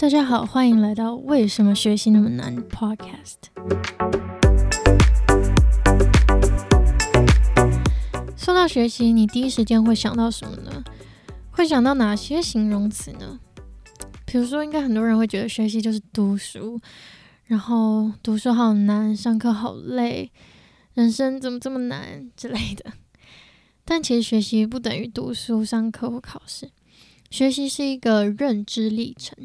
大家好，欢迎来到《为什么学习那么难》Podcast。说到学习，你第一时间会想到什么呢？会想到哪些形容词呢？比如说，应该很多人会觉得学习就是读书，然后读书好难，上课好累，人生怎么这么难之类的。但其实学习不等于读书、上课或考试，学习是一个认知历程。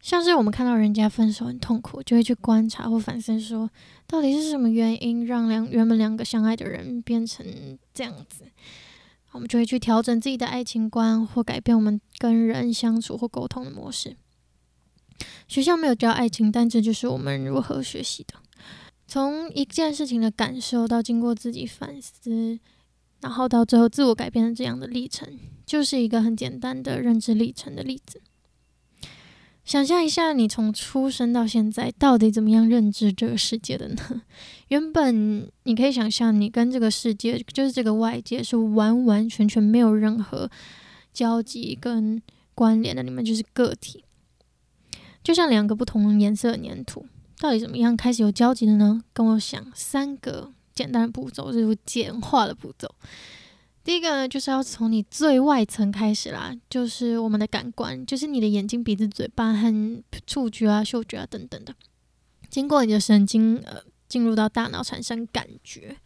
像是我们看到人家分手很痛苦，就会去观察或反思，说到底是什么原因让两原本两个相爱的人变成这样子。我们就会去调整自己的爱情观，或改变我们跟人相处或沟通的模式。学校没有教爱情，但这就是我们如何学习的。从一件事情的感受到经过自己反思。然后到最后自我改变的这样的历程，就是一个很简单的认知历程的例子。想象一下，你从出生到现在，到底怎么样认知这个世界的呢？原本你可以想象，你跟这个世界，就是这个外界，是完完全全没有任何交集跟关联的，你们就是个体，就像两个不同颜色的粘土，到底怎么样开始有交集的呢？跟我想三个。简单的步骤就是简化的步骤。第一个呢，就是要从你最外层开始啦，就是我们的感官，就是你的眼睛、鼻子、嘴巴和触觉啊、嗅觉啊等等的，经过你的神经呃，进入到大脑产生感觉。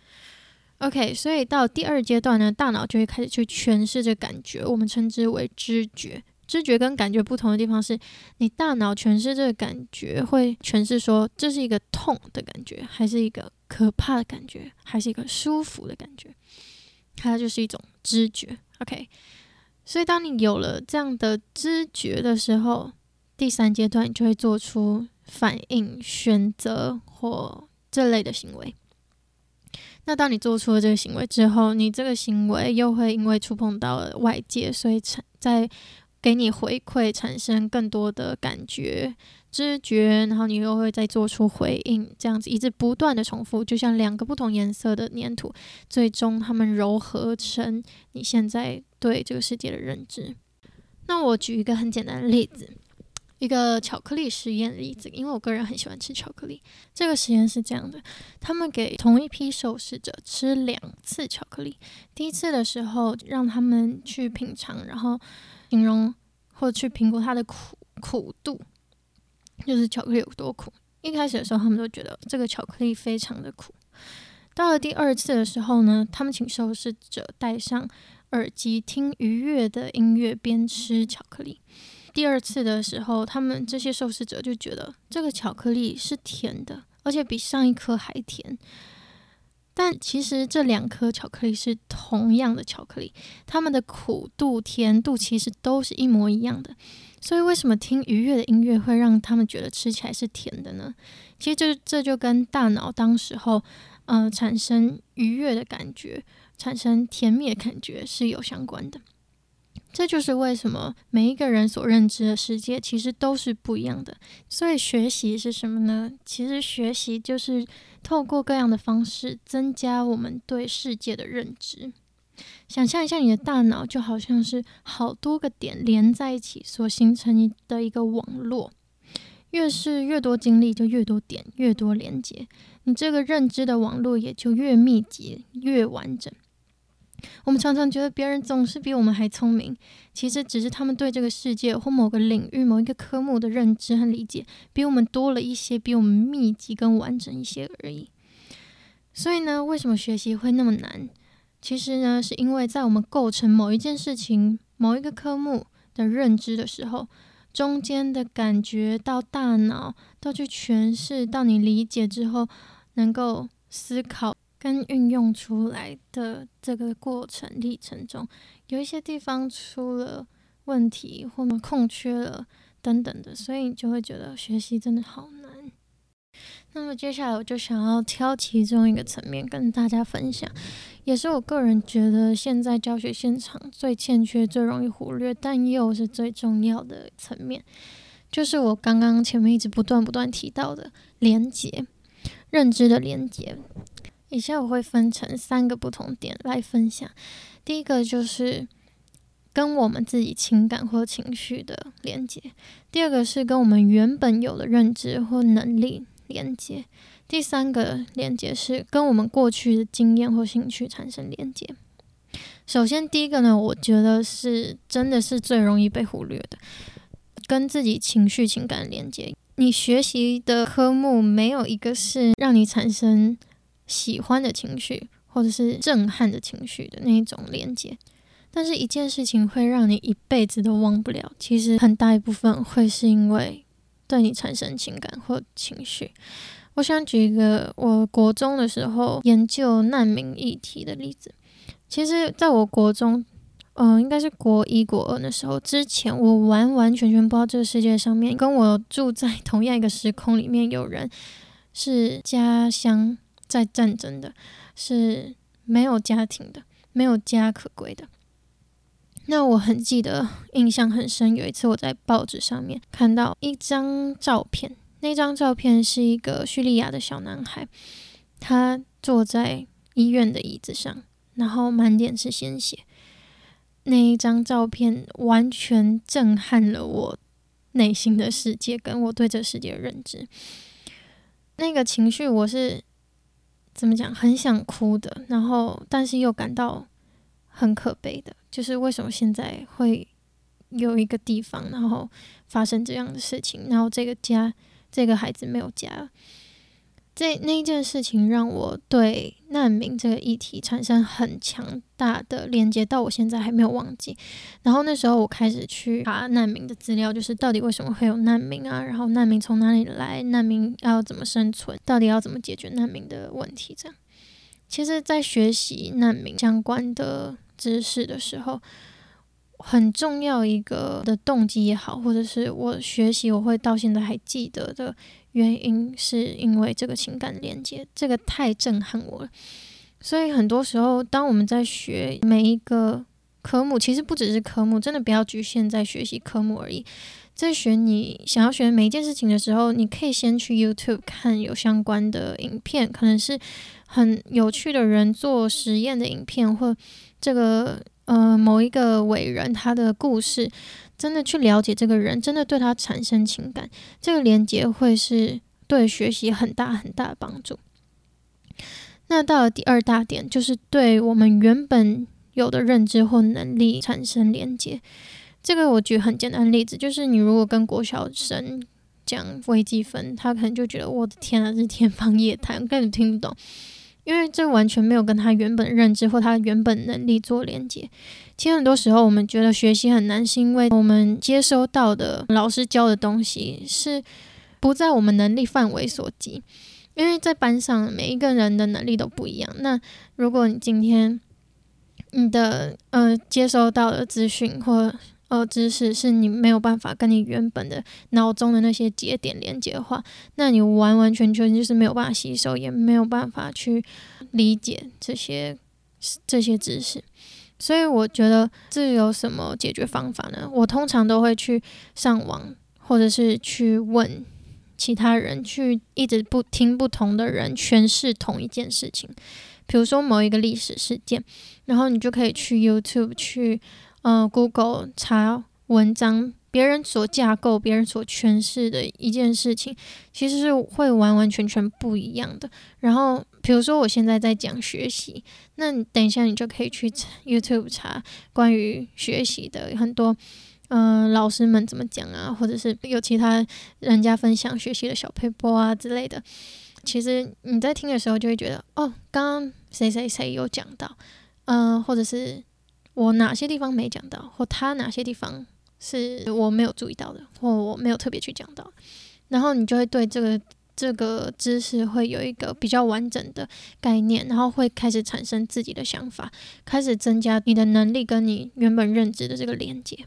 OK，所以到第二阶段呢，大脑就会开始去诠释这感觉，我们称之为知觉。知觉跟感觉不同的地方是，你大脑诠释这个感觉，会诠释说这是一个痛的感觉，还是一个可怕的感觉，还是一个舒服的感觉，它就是一种知觉。OK，所以当你有了这样的知觉的时候，第三阶段你就会做出反应、选择或这类的行为。那当你做出了这个行为之后，你这个行为又会因为触碰到了外界，所以产在给你回馈，产生更多的感觉、知觉，然后你又会再做出回应，这样子一直不断的重复，就像两个不同颜色的粘土，最终它们糅合成你现在对这个世界的认知。那我举一个很简单的例子，一个巧克力实验的例子，因为我个人很喜欢吃巧克力。这个实验是这样的：他们给同一批受试者吃两次巧克力，第一次的时候让他们去品尝，然后。形容或去评估它的苦苦度，就是巧克力有多苦。一开始的时候，他们都觉得这个巧克力非常的苦。到了第二次的时候呢，他们请受试者戴上耳机，听愉悦的音乐，边吃巧克力。第二次的时候，他们这些受试者就觉得这个巧克力是甜的，而且比上一颗还甜。但其实这两颗巧克力是同样的巧克力，它们的苦度、甜度其实都是一模一样的。所以为什么听愉悦的音乐会让他们觉得吃起来是甜的呢？其实这这就跟大脑当时候，呃，产生愉悦的感觉、产生甜蜜的感觉是有相关的。这就是为什么每一个人所认知的世界其实都是不一样的。所以学习是什么呢？其实学习就是透过各样的方式增加我们对世界的认知。想象一下，你的大脑就好像是好多个点连在一起所形成的一个网络，越是越多经历，就越多点，越多连接，你这个认知的网络也就越密集、越完整。我们常常觉得别人总是比我们还聪明，其实只是他们对这个世界或某个领域、某一个科目的认知和理解比我们多了一些，比我们密集跟完整一些而已。所以呢，为什么学习会那么难？其实呢，是因为在我们构成某一件事情、某一个科目的认知的时候，中间的感觉到大脑到去诠释，到你理解之后，能够思考。跟运用出来的这个过程历程中，有一些地方出了问题，或者空缺了等等的，所以你就会觉得学习真的好难。那么接下来我就想要挑其中一个层面跟大家分享，也是我个人觉得现在教学现场最欠缺、最容易忽略，但又是最重要的层面，就是我刚刚前面一直不断不断提到的连结，认知的连接。以下我会分成三个不同点来分享。第一个就是跟我们自己情感或情绪的连接；第二个是跟我们原本有的认知或能力连接；第三个连接是跟我们过去的经验或兴趣产生连接。首先，第一个呢，我觉得是真的是最容易被忽略的，跟自己情绪情感连接。你学习的科目没有一个是让你产生喜欢的情绪，或者是震撼的情绪的那一种连接。但是，一件事情会让你一辈子都忘不了，其实很大一部分会是因为对你产生情感或情绪。我想举一个我国中的时候研究难民议题的例子。其实，在我国中，嗯、应该是国一、国二的时候之前，我完完全全不知道这个世界上面跟我住在同样一个时空里面有人是家乡在战争的，是没有家庭的，没有家可归的。那我很记得，印象很深。有一次我在报纸上面看到一张照片，那张照片是一个叙利亚的小男孩，他坐在医院的椅子上，然后满脸是鲜血。那一张照片完全震撼了我内心的世界，跟我对这世界的认知。那个情绪我是怎么讲？很想哭的，然后但是又感到很可悲的。就是为什么现在会有一个地方，然后发生这样的事情，然后这个家，这个孩子没有家。这那一件事情让我对难民这个议题产生很强大的连接，到我现在还没有忘记。然后那时候我开始去查难民的资料，就是到底为什么会有难民啊？然后难民从哪里来？难民要怎么生存？到底要怎么解决难民的问题？这样，其实，在学习难民相关的。知识的时候，很重要一个的动机也好，或者是我学习我会到现在还记得的原因，是因为这个情感连接，这个太震撼我了。所以很多时候，当我们在学每一个科目，其实不只是科目，真的不要局限在学习科目而已。在学你想要学每一件事情的时候，你可以先去 YouTube 看有相关的影片，可能是很有趣的人做实验的影片，或这个呃某一个伟人他的故事，真的去了解这个人，真的对他产生情感，这个连接会是对学习很大很大的帮助。那到了第二大点，就是对我们原本有的认知或能力产生连接。这个我举很简单的例子，就是你如果跟国小生讲微积分，他可能就觉得我的天啊，这是天方夜谭，根本听不懂。因为这完全没有跟他原本认知或他原本能力做连接。其实很多时候我们觉得学习很难，是因为我们接收到的老师教的东西是不在我们能力范围所及。因为在班上每一个人的能力都不一样。那如果你今天你的呃接收到的资讯或呃，知识是你没有办法跟你原本的脑中的那些节点连接的话，那你完完全全就是没有办法吸收，也没有办法去理解这些这些知识。所以我觉得这有什么解决方法呢？我通常都会去上网，或者是去问其他人，去一直不听不同的人诠释同一件事情。比如说某一个历史事件，然后你就可以去 YouTube 去。嗯、，Google 查文章，别人所架构、别人所诠释的一件事情，其实是会完完全全不一样的。然后，比如说我现在在讲学习，那你等一下你就可以去 YouTube 查关于学习的很多，嗯、老师们怎么讲啊，或者是有其他人家分享学习的小 paper 啊之类的。其实你在听的时候就会觉得，哦，刚刚谁谁谁有讲到，嗯、或者是。我哪些地方没讲到，或他哪些地方是我没有注意到的，或我没有特别去讲到，然后你就会对这个这个知识会有一个比较完整的概念，然后会开始产生自己的想法，开始增加你的能力跟你原本认知的这个连接。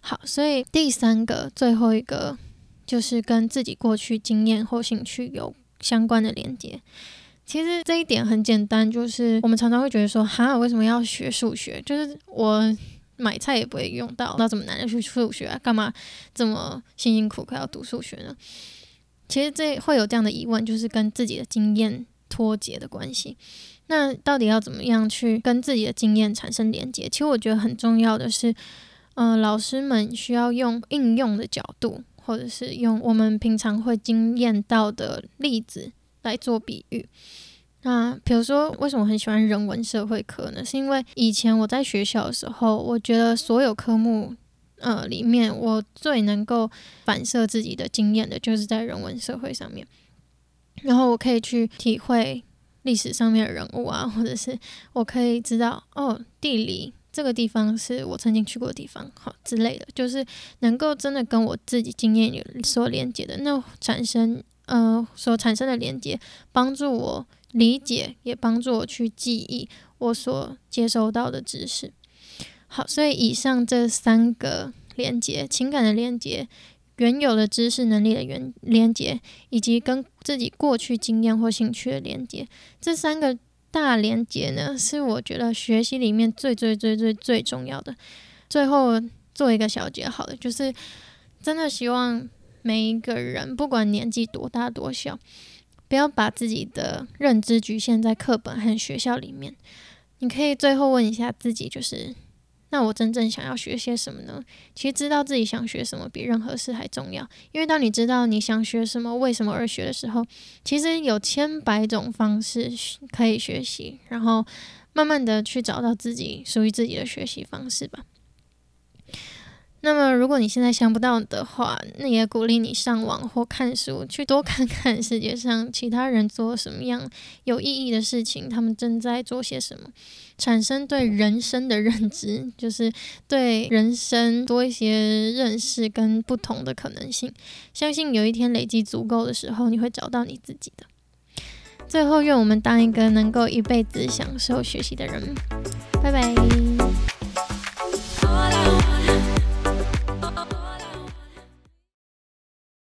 好，所以第三个最后一个就是跟自己过去经验或兴趣有相关的连接。其实这一点很简单，就是我们常常会觉得说，哈，为什么要学数学？就是我买菜也不会用到，那怎么难的去数学啊？干嘛这么辛辛苦苦要读数学呢？其实这会有这样的疑问，就是跟自己的经验脱节的关系。那到底要怎么样去跟自己的经验产生连接？其实我觉得很重要的是，呃，老师们需要用应用的角度，或者是用我们平常会经验到的例子来做比喻。那比如说，为什么很喜欢人文社会科呢？是因为以前我在学校的时候，我觉得所有科目，呃，里面我最能够反射自己的经验的，就是在人文社会上面。然后我可以去体会历史上面的人物啊，或者是我可以知道哦，地理这个地方是我曾经去过的地方，好之类的，就是能够真的跟我自己经验有所连接的，那产生呃所产生的连接，帮助我理解，也帮助我去记忆我所接收到的知识。好，所以以上这三个连接，情感的连接。原有的知识能力的原连接，以及跟自己过去经验或兴趣的连接，这三个大连接呢，是我觉得学习里面最最最最最重要的。最后做一个小结，好了，就是真的希望每一个人，不管年纪多大多小，不要把自己的认知局限在课本和学校里面。你可以最后问一下自己，就是。那我真正想要学些什么呢？其实知道自己想学什么比任何事还重要，因为当你知道你想学什么、为什么而学的时候，其实有千百种方式可以学习，然后慢慢的去找到自己属于自己的学习方式吧。那么，如果你现在想不到的话，那也鼓励你上网或看书，去多看看世界上其他人做什么样有意义的事情，他们正在做些什么，产生对人生的认知，就是对人生多一些认识跟不同的可能性。相信有一天累积足够的时候，你会找到你自己的。最后，愿我们当一个能够一辈子享受学习的人。拜拜。